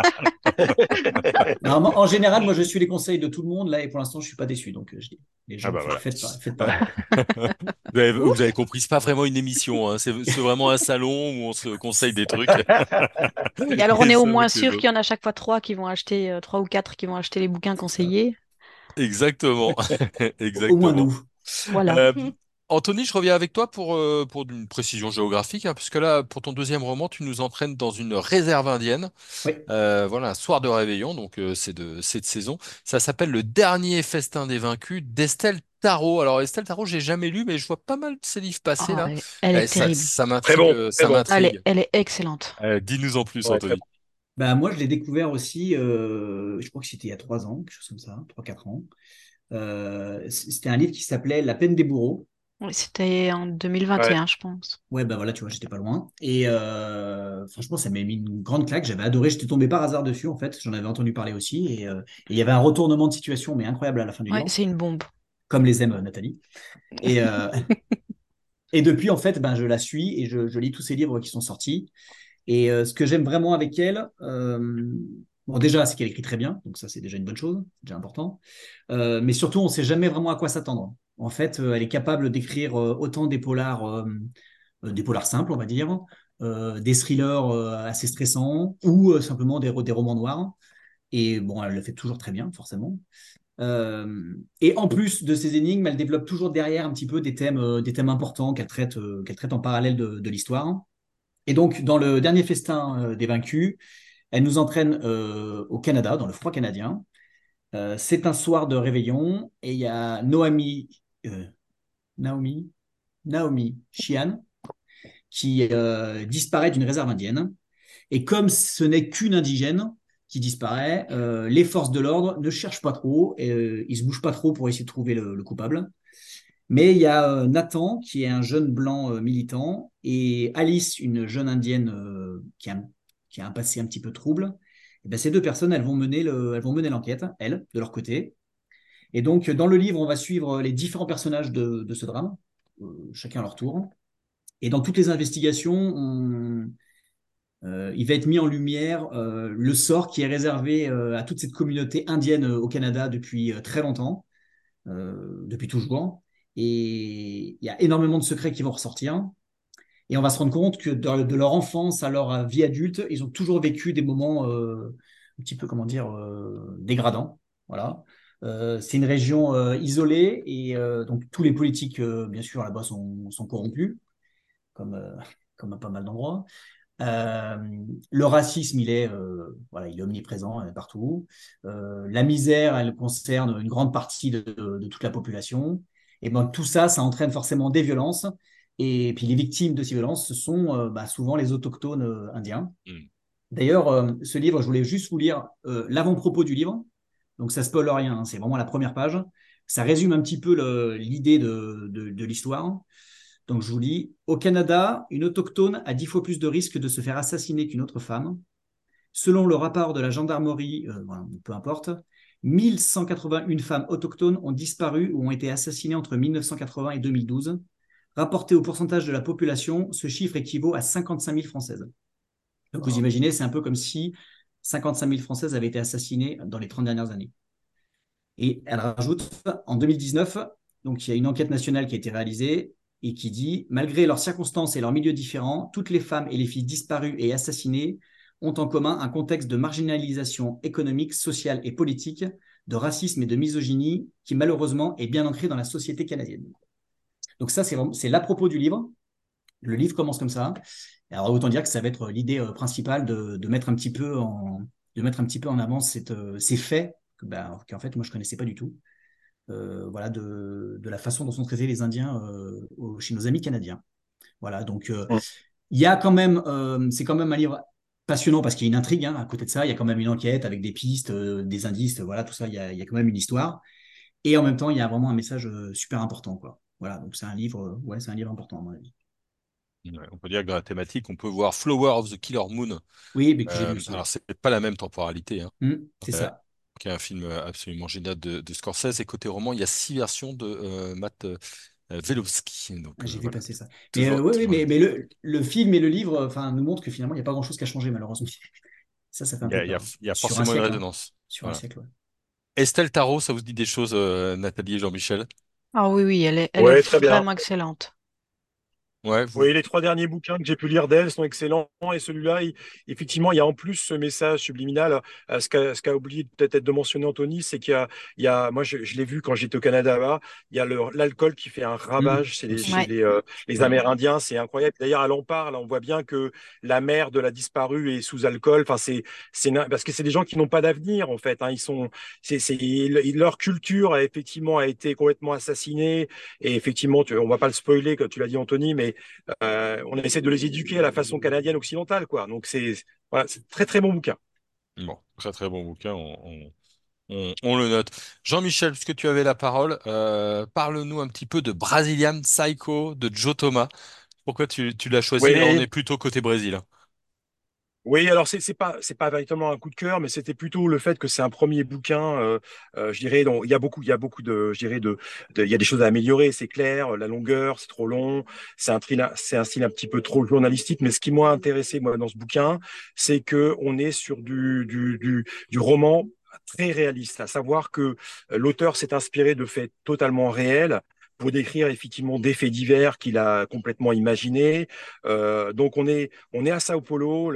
[laughs] Normalement, en général, moi, je suis les conseils de tout le monde, là, et pour l'instant, je suis pas déçu. Donc, euh, je dis, les gens, Ah bah voilà. faites pas, faites pas. [laughs] Vous avez, vous avez compris, c'est pas vraiment une émission, hein. C'est vraiment un salon où on se conseille des trucs. Et alors, on est au moins sûr qu'il y en a chaque fois trois qui vont acheter, euh, trois ou quatre qui vont acheter les bouquins conseillés. Exactement. [laughs] Au moins Exactement. nous. Voilà. Euh, Anthony, je reviens avec toi pour, euh, pour une précision géographique, hein, puisque là, pour ton deuxième roman, tu nous entraînes dans une réserve indienne. Oui. Euh, voilà, un soir de réveillon, donc euh, c'est de cette saison. Ça s'appelle Le dernier festin des vaincus d'Estelle Tarot. Alors Estelle Tarot, j'ai jamais lu, mais je vois pas mal de ses livres passer Ah, là. elle, elle est Eh, ça, terrible. ça m'intrigue, Très bon, très ça bon. Elle est, elle est excellente. Euh, dis-nous en plus, Ouais, Anthony. Bah, moi, je l'ai découvert aussi, euh, je crois que c'était il y a trois ans, quelque chose comme ça, trois, quatre ans. Euh, c'était un livre qui s'appelait La peine des bourreaux. Oui, C'était en 2021, je pense. Ouais, bah voilà, tu vois, j'étais pas loin. Et euh, franchement, ça m'a mis une grande claque. J'avais adoré. J'étais tombé par hasard dessus, en fait. J'en avais entendu parler aussi. Et euh, il y avait un retournement de situation, mais incroyable à la fin du Ouais, livre, c'est une bombe. comme les aime euh, Nathalie. [laughs] Et, euh, et depuis, en fait, ben, je la suis et je, je lis tous ces livres qui sont sortis. Et euh, ce que j'aime vraiment avec elle, euh, bon, déjà, c'est qu'elle écrit très bien. Donc, ça, c'est déjà une bonne chose, déjà important. Euh, mais surtout, on ne sait jamais vraiment à quoi s'attendre. En fait, euh, elle est capable d'écrire euh, autant des polars, des polars simples, on va dire, des thrillers assez stressants ou simplement des, romans noirs. Et bon, elle le fait toujours très bien, forcément. Et en plus de ces énigmes, elle développe toujours derrière un petit peu des thèmes, des thèmes importants qu'elle traite, qu'elle traite en parallèle de, l'histoire. Et donc, dans le dernier festin des vaincus, elle nous entraîne euh, au Canada, dans le froid canadien. Euh, c'est un soir de réveillon et il y a Noami, euh, Naomi, Naomi Chian qui disparaît d'une réserve indienne. Et comme ce n'est qu'une indigène qui disparaît, les forces de l'ordre ne cherchent pas trop, et, ils se bougent pas trop pour essayer de trouver le, le coupable. Mais il y a Nathan, qui est un jeune blanc militant, et Alice, une jeune indienne qui, a, qui a un passé un petit peu trouble. Et ben, ces deux personnes, elles vont mener le, elles vont mener l'enquête, elles, de leur côté. Et donc, dans le livre, on va suivre les différents personnages de, ce drame, euh, chacun à leur tour. Et dans toutes les investigations, on, euh, il va être mis en lumière euh, le sort qui est réservé à toute cette communauté indienne au Canada depuis très longtemps, depuis toujours. Et il y a énormément de secrets qui vont ressortir. Et on va se rendre compte que de, leur enfance à leur vie adulte, ils ont toujours vécu des moments euh, un petit peu, comment dire, euh, dégradants. Voilà. Euh, c'est une région euh, isolée et euh, donc tous les politiques, euh, bien sûr, là-bas sont, corrompus. comme, [laughs] comme à pas mal d'endroits. le racisme, il est, voilà, il est omniprésent partout. la misère, elle concerne une grande partie de, de toute la population. Et ben, tout ça, ça entraîne forcément des violences. Et puis les victimes de ces violences, ce sont bah, souvent les autochtones indiens. Mm. D'ailleurs, ce livre, je voulais juste vous lire l'avant-propos du livre. Donc ça spoil rien, hein, c'est vraiment la première page. Ça résume un petit peu l'idée de, de, l'histoire. Donc je vous lis, au Canada, une autochtone a dix fois plus de risques de se faire assassiner qu'une autre femme. Selon le rapport de la gendarmerie, euh, peu importe, 1181 femmes autochtones ont disparu ou ont été assassinées entre 1980 et 2012. Rapporté au pourcentage de la population, ce chiffre équivaut à 55 000 Françaises. Donc vous imaginez, c'est un peu comme si 55 000 Françaises avaient été assassinées dans les 30 dernières années. Et elle rajoute, en 2019, donc il y a une enquête nationale qui a été réalisée et qui dit, malgré leurs circonstances et leurs milieux différents, toutes les femmes et les filles disparues et assassinées ont en commun un contexte de marginalisation économique, sociale et politique, de racisme et de misogynie qui malheureusement est bien ancré dans la société canadienne. Donc ça, c'est l'à propos du livre. Le livre commence comme ça. Alors autant dire que ça va être l'idée euh, principale de, mettre un petit peu en, de mettre un petit peu en avant cette, euh, ces faits ben, qu'en fait moi je connaissais pas du tout. Euh, voilà de, la façon dont sont traités les Indiens chez nos amis canadiens. Voilà donc il y a quand même c'est quand même un livre passionnant parce qu'il y a une intrigue hein, à côté de ça. Il y a quand même une enquête avec des pistes, des indices, voilà tout ça. Il y, a, il y, a, quand même une histoire et en même temps il y a vraiment un message super important quoi. Voilà donc c'est un livre ouais c'est un livre important à mon avis on peut dire que dans la thématique, on peut voir Flower of the Killer Moon. Oui, mais que j'ai vu ça. Alors, c'est pas la même temporalité. Hein. Mmh, c'est ça. Qui est un film absolument génial de, Scorsese. Et côté roman, il y a six versions de euh, Matt euh, Velowski. Ah, j'ai vu passer ça. Mais, euh, oui, mais, mais le, le, film et le livre nous montrent que finalement, il n'y a pas grand-chose qui a changé, malheureusement. Ça, ça fait un il y a, peu Il y a, forcément une résonance. Sur un siècle, Estelle Tarot, ça vous dit des choses, Nathalie et Jean-Michel? Ah oui, oui, elle est, elle est vraiment excellente. Ouais, vous... voyez, les trois derniers bouquins que j'ai pu lire d'elle sont excellents. Et celui-là, effectivement, il y a en plus ce message subliminal. Euh, ce qu'a oublié peut-être de mentionner Anthony, c'est qu'il y y a, moi, je, je l'ai vu quand j'étais au Canada là, il y a l'alcool qui fait un ravage mmh. chez les, les, euh, les, Amérindiens. C'est incroyable. D'ailleurs, elle en parle. On voit bien que la mère de la disparue est sous alcool. Enfin, c'est, c'est parce que c'est des gens qui n'ont pas d'avenir en fait. Hein. Ils sont, c'est, leur culture a effectivement a été complètement assassinée. Et effectivement, tu, on va pas le spoiler, comme tu l'as dit Anthony, mais euh, on essaie de les éduquer à la façon canadienne occidentale, quoi. Donc c'est voilà, très très bon bouquin. Bon, très très bon bouquin. On, le note. Jean-Michel, puisque tu avais la parole, euh, parle-nous un petit peu de Brazilian Psycho de Joe Thomas. Pourquoi tu, l'as choisi? On est plutôt côté Brésil. Oui, alors c'est pas c'est pas véritablement un coup de cœur, mais c'était plutôt le fait que c'est un premier bouquin. Euh, euh, je dirais, donc il y a beaucoup il y a beaucoup de je dirais de, il y a des choses à améliorer, c'est clair. La longueur, c'est trop long. C'est un c'est un style un petit peu trop journalistique. Mais ce qui m'a intéressé moi dans ce bouquin, c'est que on est sur du du du, du roman très réaliste, à savoir que euh, l'auteur s'est inspiré de faits totalement réels pour décrire effectivement des faits divers qu'il a complètement imaginés. Euh, donc on est on est à Sao Paulo,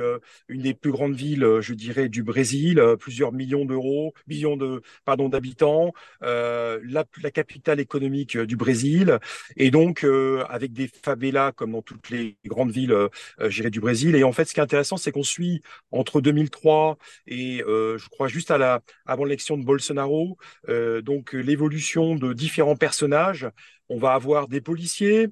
une des plus grandes villes, je dirais, du Brésil, euh, plusieurs millions d'euros, millions de pardon d'habitants, euh, la, la, capitale économique euh, du Brésil, et donc euh, avec des favelas comme dans toutes les grandes villes, euh, dirais, du Brésil. Et en fait, ce qui est intéressant, c'est qu'on suit entre 2003 et je crois juste à la avant l'élection de Bolsonaro, donc l'évolution de différents personnages on va avoir des policiers,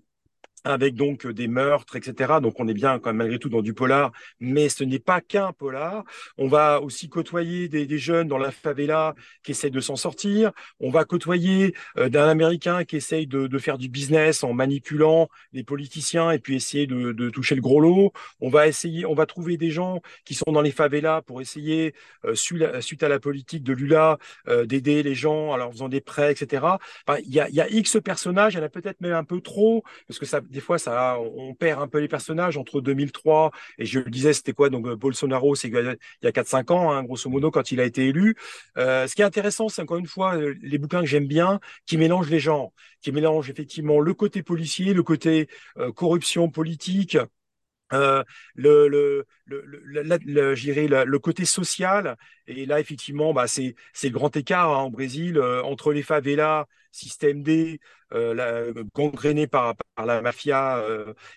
avec donc euh, des meurtres, etc. Donc on est bien quand même malgré tout dans du polar, mais ce n'est pas qu'un polar. On va aussi côtoyer des, jeunes dans la favela qui essayent de s'en sortir. On va côtoyer euh, d'un Américain qui essaye de, faire du business en manipulant les politiciens et puis essayer de, toucher le gros lot. On va essayer, on va trouver des gens qui sont dans les favelas pour essayer, euh, suite à la politique de Lula, d'aider les gens en leur faisant des prêts, etc. Il y, a, y a X personnages, il y en a peut-être même un peu trop, parce que ça des fois, ça, on perd un peu les personnages entre 2003 et je le disais, c'était quoi Donc Bolsonaro, c'est il y a 4-5 ans, hein, grosso modo, quand il a été élu. Euh, ce qui est intéressant, c'est encore une fois euh, les bouquins que j'aime bien, qui mélangent les genres, qui mélangent effectivement le côté policier, le côté euh, corruption politique, euh, le, le, côté social. Et là, effectivement, bah, c'est, le grand écart hein, au Brésil euh, entre les favelas, système D, la, gangrénée par, par la mafia,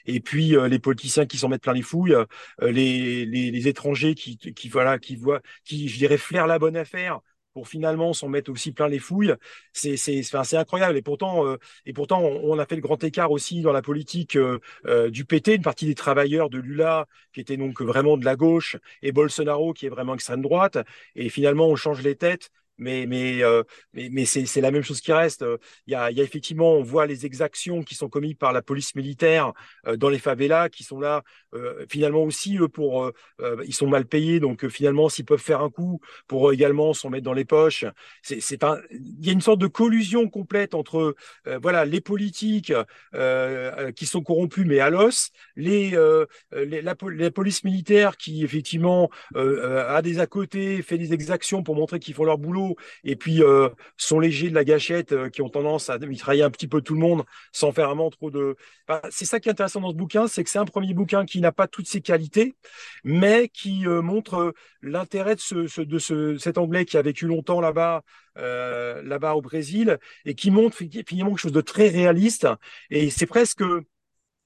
et puis les politiciens qui s'en mettent plein les fouilles, les, les, les, étrangers qui, qui, voilà, qui voient, qui, je dirais, flairent la bonne affaire pour finalement s'en mettre aussi plein les fouilles. C'est c'est c'est incroyable. Et pourtant euh, et pourtant on, a fait le grand écart aussi dans la politique euh, euh, du PT, une partie des travailleurs de Lula qui étaient donc vraiment de la gauche et Bolsonaro qui est vraiment extrême droite. Et finalement on change les têtes mais mais euh, mais, c'est la même chose qui reste. Il y a, effectivement, on voit les exactions qui sont commises par la police militaire euh, dans les favelas, qui sont là finalement aussi eux pour ils sont mal payés, donc finalement s'ils peuvent faire un coup pour également s'en mettre dans les poches, c'est pas il y a une sorte de collusion complète entre voilà les politiques qui sont corrompus mais à l'os, les, les la, la, police militaire qui effectivement a des à côté, fait des exactions pour montrer qu'ils font leur boulot et puis euh, sont légers de la gâchette euh, qui ont tendance à mitrailler un petit peu tout le monde sans faire vraiment trop de. c'est ça qui est intéressant dans ce bouquin, c'est que c'est un premier bouquin qui n'a pas toutes ses qualités, mais qui euh, montre l'intérêt de, ce, de ce, cet Anglais qui a vécu longtemps là-bas. là-bas au Brésil et qui montre finalement quelque chose de très réaliste et c'est presque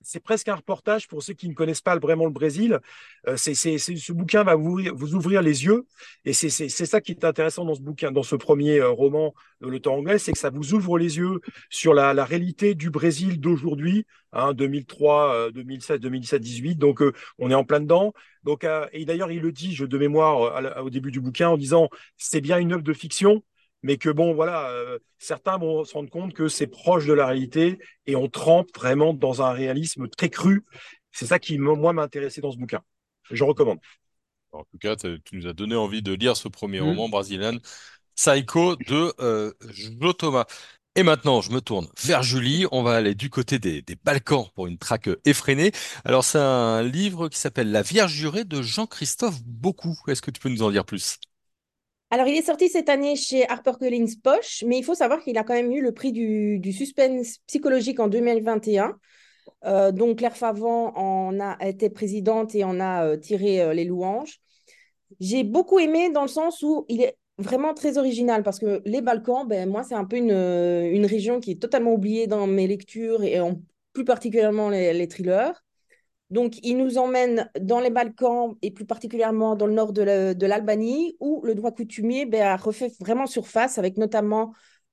c'est presque un reportage pour ceux qui ne connaissent pas vraiment le Brésil. Euh, c'est, ce bouquin va vous, ouvrir les yeux, et c'est, ça qui est intéressant dans ce bouquin, dans ce premier euh, roman de Le Temps anglais, c'est que ça vous ouvre les yeux sur la, réalité du Brésil d'aujourd'hui, hein, 2003, 2007, 2017, 18. Donc euh, on est en plein dedans. Donc et d'ailleurs il le dit, je de mémoire au début du bouquin, en disant c'est bien une œuvre de fiction, mais que bon, voilà, euh, certains vont se rendre compte que c'est proche de la réalité et on trempe vraiment dans un réalisme très cru. C'est ça qui, moi, m'a intéressé dans ce bouquin. Je recommande. En tout cas, tu nous as donné envie de lire ce premier mmh. roman brésilien, Psycho de euh, Jo Thomas. Et maintenant, je me tourne vers Julie. On va aller du côté des, des Balkans pour une traque effrénée. Alors, c'est un livre qui s'appelle La Vierge jurée de Jean-Christophe Beaucoup. Est-ce que tu peux nous en dire plus? Alors, il est sorti cette année chez HarperCollins Poche, mais il faut savoir qu'il a quand même eu le prix du, suspense psychologique en 2021. Euh, donc, Claire Favant en a été présidente et en a euh, tiré euh, les louanges. J'ai beaucoup aimé dans le sens où il est vraiment très original parce que les Balkans, ben, moi, c'est un peu une, une, région qui est totalement oubliée dans mes lectures et en, plus particulièrement les thrillers. Donc, il nous emmène dans les Balkans et plus particulièrement dans le nord de l'Albanie, où le droit coutumier ben, a refait vraiment surface, avec notamment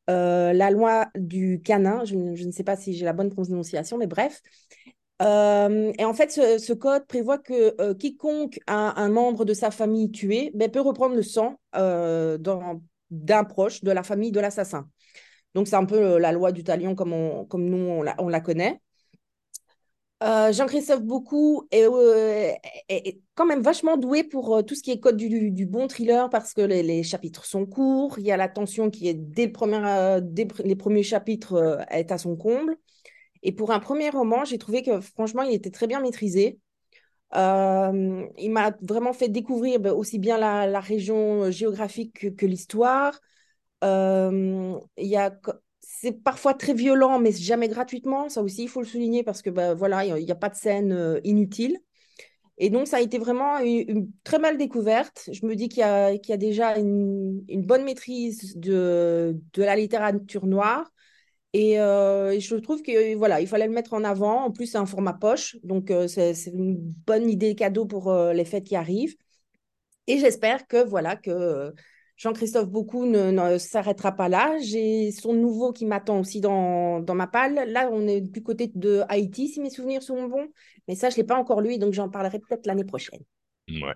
euh, la loi du canin. Je, ne sais pas si j'ai la bonne prononciation, mais bref. Euh, et en fait, ce, code prévoit que euh, quiconque a un membre de sa famille tué ben, peut reprendre le sang d'un proche de la famille de l'assassin. Donc, c'est un peu la loi du talion comme, comme nous, on la connaît. Euh, Jean-Christophe Beaucoup euh, est, quand même vachement doué pour euh, tout ce qui est code du, bon thriller parce que les, chapitres sont courts, il y a la tension qui est dès, les premiers chapitres est à son comble. Et pour un premier roman, j'ai trouvé que franchement, il était très bien maîtrisé. il m'a vraiment fait découvrir ben, aussi bien la, région géographique que, que l'histoire. il y a c'est parfois très violent, mais jamais gratuitement. Ça aussi, il faut le souligner parce que bah, voilà, il n'y a, pas de scène euh, inutile. Et donc, ça a été vraiment une, très belle découverte. Je me dis qu'il y, a déjà une, bonne maîtrise de, de, la littérature noire. Euh, et, je trouve que voilà, il fallait le mettre en avant. En plus, c'est un format poche. Donc, euh, c'est une bonne idée cadeau pour les fêtes qui arrivent. Et j'espère que voilà, que Jean-Christophe Beaucoup ne, s'arrêtera pas là. J'ai son nouveau qui m'attend aussi dans, dans, ma palle. Là, on est du côté de Haïti, si mes souvenirs sont bons. Mais ça, je ne l'ai pas encore lu, donc j'en parlerai peut-être l'année prochaine.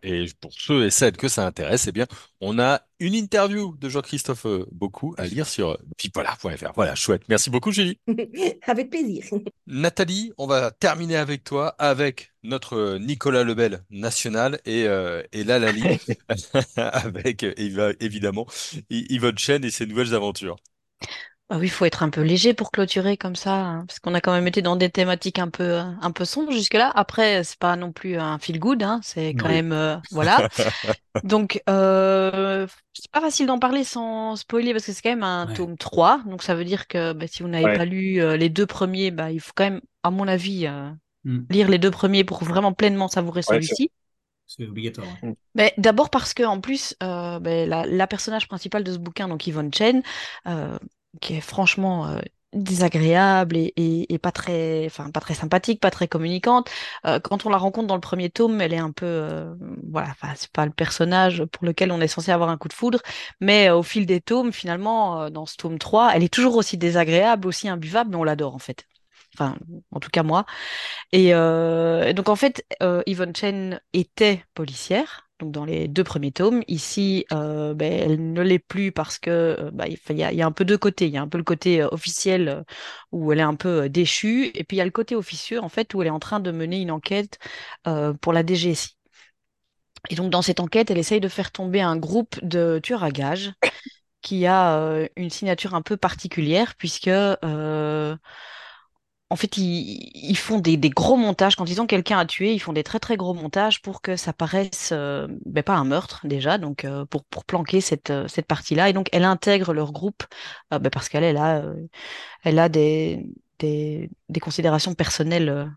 Et pour ceux et celles que ça intéresse, eh bien, on a une interview de Jean-Christophe euh, Beaucoup à lire sur bipolar.fr. Voilà, chouette. Merci beaucoup, Julie. [laughs] avec plaisir. [laughs] Nathalie, on va terminer avec toi, avec notre Nicolas Lebel national et, euh, et là, Lali, [laughs] avec évidemment Yvonne Chen et ses nouvelles aventures. Ah oui, il faut être un peu léger pour clôturer comme ça, hein, parce qu'on a quand même été dans des thématiques un peu, un peu sombres jusque-là. Après, c'est pas non plus un feel good, hein, c'est quand même, euh, voilà. [laughs] Donc, euh, c'est pas facile d'en parler sans spoiler parce que c'est quand même un tome 3. Donc, ça veut dire que bah, si vous n'avez pas lu euh, les deux premiers, bah, il faut quand même, à mon avis, euh, mm. lire les deux premiers pour vraiment pleinement savourer celui-ci. C'est obligatoire. Mais d'abord parce que en plus, bah, la, la, personnage principale de ce bouquin, donc Yvonne Chen, qui est franchement euh, désagréable et, pas très, enfin pas très sympathique, pas très communicante. Euh, quand on la rencontre dans le premier tome, elle est un peu, euh, voilà, enfin c'est pas le personnage pour lequel on est censé avoir un coup de foudre, mais au fil des tomes, finalement, dans ce tome 3, elle est toujours aussi désagréable, aussi imbuvable, mais on l'adore en fait. Enfin, en tout cas moi. Et, et donc en fait, Yvonne Chen était policière donc dans les deux premiers tomes. Ici, euh, ben, elle ne l'est plus parce que euh, bah, il, y a, un peu deux côtés. Il y a un peu le côté euh, officiel où elle est un peu déchue, et puis il y a le côté officieux en fait où elle est en train de mener une enquête pour la DGSI. Et donc dans cette enquête, elle essaye de faire tomber un groupe de tueurs à gages qui a une signature un peu particulière puisque en fait, ils, ils font des, des, gros montages. Quand ils ont quelqu'un à tuer, ils font des très très gros montages pour que ça paraisse euh, ben, pas un meurtre déjà, donc euh, pour, pour planquer cette, euh, cette partie-là. Et donc, elle intègre leur groupe euh, ben, parce qu'elle elle a, elle a des, des, des considérations personnelles.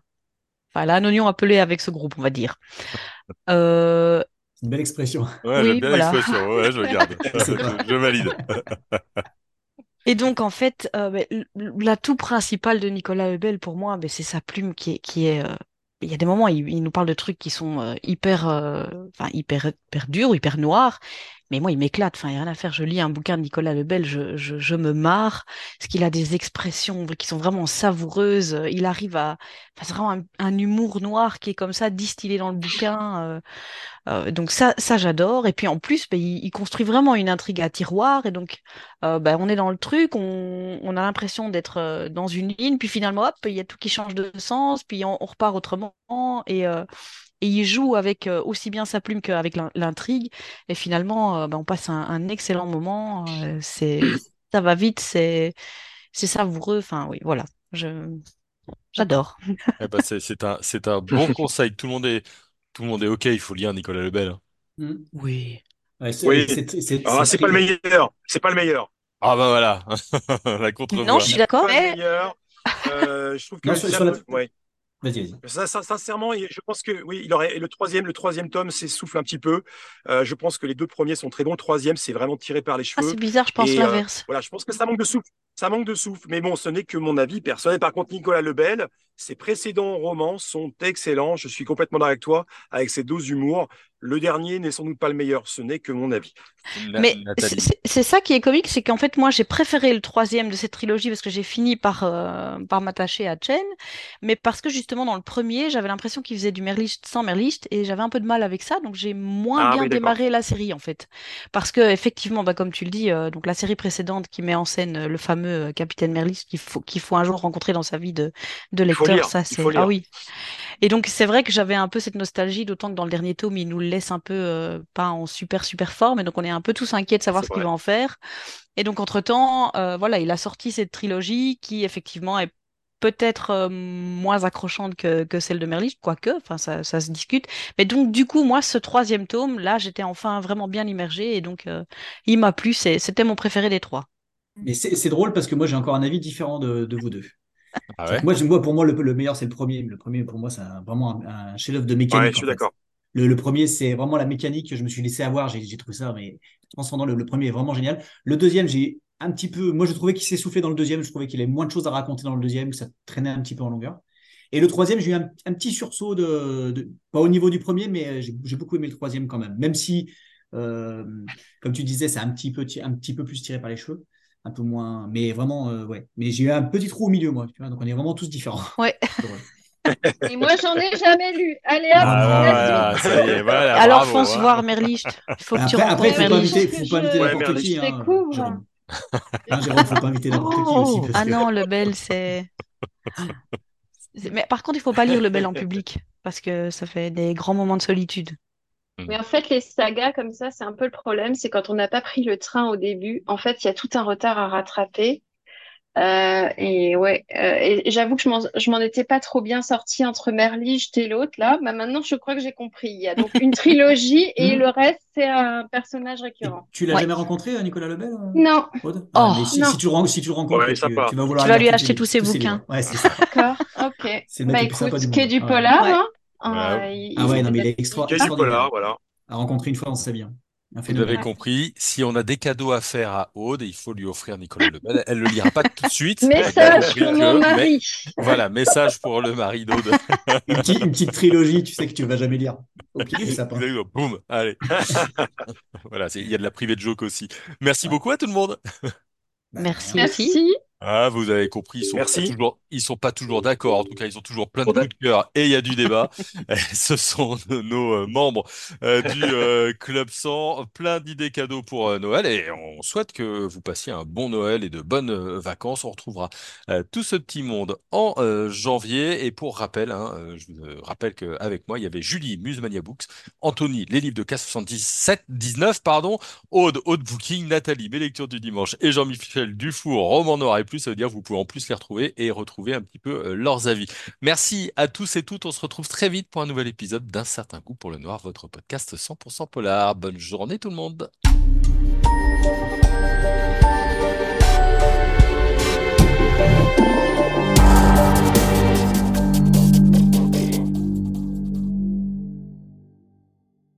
Enfin, elle a un oignon appelé avec ce groupe, on va dire. [laughs] Euh, une belle expression. Ouais, Oui, j'aime bien voilà. l'expression. Ouais, je garde. [laughs] je, je valide. [laughs] Et donc, en fait, euh, l'atout principal de Nicolas Lebel, pour moi, c'est sa plume qui est, euh, il y a des moments, il, nous parle de trucs qui sont euh, hyper, enfin, hyper, hyper durs, hyper noirs. Mais moi, il m'éclate. Enfin, il n'y a rien à faire. Je lis un bouquin de Nicolas Lebel, je, je, me marre. Parce qu'il a des expressions qui sont vraiment savoureuses. Il arrive à, enfin, c'est vraiment un, humour noir qui est comme ça, distillé dans le bouquin. euh, euh, donc ça, ça j'adore. Et puis en plus, ben, il, construit vraiment une intrigue à tiroir. Et donc, euh, ben, on est dans le truc, on, a l'impression d'être euh, dans une ligne. Puis finalement, hop, il y a tout qui change de sens. Puis on, repart autrement. Et, euh, et il joue avec euh, aussi bien sa plume qu'avec l'in- l'intrigue. Et finalement, euh, ben, on passe un, un excellent moment. Euh, c'est, ça va vite, c'est, c'est savoureux. Enfin, oui, voilà. Je, j'adore. Eh ben, c'est un, c'est un bon [laughs] conseil. Tout le monde est, tout le monde est OK. Il faut lire Nicolas Lebel. hein. Hmm. Oui. Ouais, c'est Oui. Ah, c'est pas le meilleur. C'est pas le meilleur. Ah bah voilà, [laughs] la contre-voix. Non, je suis d'accord, mais meilleur. Euh, je trouve que Non, le sur- sur la- ouais. Vas-y, vas-y. Ça, ça, sincèrement, je pense que oui, il aurait et le troisième, le troisième tome s'essouffle un petit peu. Euh, je pense que les deux premiers sont très bons. Le troisième, c'est vraiment tiré par les ah, cheveux. c'est bizarre, je pense euh, l'inverse. Voilà, je pense que ça manque de souffle. Ça manque de souffle. Mais bon, ce n'est que mon avis personnel. Par contre, Nicolas Lebel, ses précédents romans sont excellents. Je suis complètement d'accord avec toi, avec ses doses d'humour. Le dernier n'est sans doute pas le meilleur. Ce n'est que mon avis. Mais c'est ça qui est comique, c'est qu'en fait, moi, j'ai préféré le troisième de cette trilogie parce que j'ai fini par, euh, par m'attacher à Chen, mais parce que justement, dans le premier, j'avais l'impression qu'il faisait du Merlicht sans Merlicht et j'avais un peu de mal avec ça, donc j'ai moins Ah bien oui, démarré la série, en fait. Parce que, effectivement, bah, comme tu le dis, euh, donc la série précédente qui met en scène euh, le fameux euh, capitaine Merlicht qu'il faut, qu'il faut un jour rencontrer dans sa vie de, de Il faut lecteur, lire, ça, c'est. Ah oui. Et donc, c'est vrai que j'avais un peu cette nostalgie, d'autant que dans le dernier tome, il nous le laisse un peu euh, pas en super, super forme. Et donc, on est un peu tous inquiets de savoir ce qu'il va en faire. Et donc, entre-temps, euh, voilà, il a sorti cette trilogie qui, effectivement, est peut-être euh, moins accrochante que, que celle de Merlich, quoique, enfin, ça, ça se discute. Mais donc, du coup, moi, ce troisième tome, là, j'étais enfin vraiment bien immergée. Et donc, euh, il m'a plu. C'était mon préféré des trois. Mais c'est c'est drôle parce que moi, j'ai encore un avis différent de, de vous deux. Ah ouais? Moi, pour moi, le, le meilleur, c'est le premier. Le premier, pour moi, c'est vraiment un, un chef-d'œuvre de mécanique. Ouais, je suis d'accord. Le, le premier, c'est vraiment la mécanique. Je me suis laissé avoir. J'ai trouvé ça, mais transcendant. Le, le premier est vraiment génial. Le deuxième, j'ai un petit peu. Moi, je trouvais qu'il s'essoufflait dans le deuxième. Je trouvais qu'il avait moins de choses à raconter dans le deuxième, que ça traînait un petit peu en longueur. Et le troisième, j'ai eu un, un petit sursaut de, de- pas au niveau du premier, mais euh, j'ai beaucoup aimé le troisième quand même. Même si, euh, comme tu disais, c'est un petit peu, ti- un petit peu plus tiré par les cheveux, un peu moins. Mais vraiment, euh, ouais. Mais j'ai eu un petit trou au milieu, moi. Tu vois, donc on est vraiment tous différents. [laughs] Ouais. Et moi, j'en ai jamais lu. Allez, hop, Ah, la voilà, suite. ça y est, voilà, [laughs] Alors, bravo, fonce hein. voir Merlicht. Il faut que tu Après, après, rencontres faut pas Merlich. inviter, Merlicht. faut pas inviter Ouais, n'importe Merlich. qui, Je hein, découvre. Jérôme. Hein, Jérôme, faut pas inviter n'importe qui aussi. parce Ah que- non, le bel, c'est. c'est- Mais par contre, il faut pas lire le bel en public parce que ça fait des grands moments de solitude. Mais en fait, les sagas comme ça, c'est un peu le problème, c'est quand on n'a pas pris le train au début, en fait, il y a tout un retard à rattraper. Euh, et ouais, euh, et j'avoue que je m'en, je m'en étais pas trop bien sortie entre Merlige et l'autre là. Bah maintenant, je crois que j'ai compris. Il y a donc une [laughs] trilogie et Mhm. le reste, c'est un personnage Et récurrent. tu l'as Ouais. jamais rencontré, euh, Nicolas Lebel euh, Non, Oh, Ah, mais si, non. si tu le, ren- si tu le rencontres, Ouais, tu, vas vouloir Tu vas lire lui acheter tous ses bouquins. Ouais, c'est ça. d'accord, ok. C'est Bah écoute, qui est du Ouais. polar, Ouais. hein. Euh, il- Ah ouais, il non, mais il est extra- polar, voilà. À rencontrer une fois dans sa vie. hein. Un Vous avez compris, si on a des cadeaux à faire à Aude, il faut lui offrir Nicolas Lebel. Elle ne le lira pas tout de suite. Message pour mon mais- mari. Voilà, message pour le mari d'Aude. Une petite, une petite trilogie, tu sais que tu vas jamais lire. Au pied du sapin. Boum, allez. [laughs] voilà, il y a de la private joke aussi. Merci beaucoup à tout le monde. Merci. Merci. Ah, vous avez compris, ils sont Merci. pas toujours, ils sont pas toujours d'accord. En tout cas, ils ont toujours plein de coups de cœur et il y a du débat. [laughs] Eh, Ce sont nos euh, membres euh, du euh, Club 100, plein d'idées cadeaux pour Noël et on souhaite que vous passiez un bon Noël et de bonnes vacances. On retrouvera tout ce petit monde en janvier et pour rappel, hein, je vous rappelle qu'avec moi, il y avait Julie, Musemania Books, Anthony, les livres de K77, 19, pardon, Aude, Aude Booking, Nathalie, mes lectures du dimanche et Jean-Michel Dufour, roman noir et plus. Ça veut dire que vous pouvez en plus les retrouver et retrouver un petit peu euh, leurs avis. Merci à tous et toutes. On se retrouve très vite pour un nouvel épisode d'un certain goût pour le noir, votre podcast 100% polar. Bonne journée tout le monde.